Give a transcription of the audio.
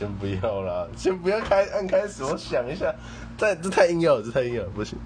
先不要啦，先不要开，按开始我想一下，这这太硬要了，这太硬要了，不行。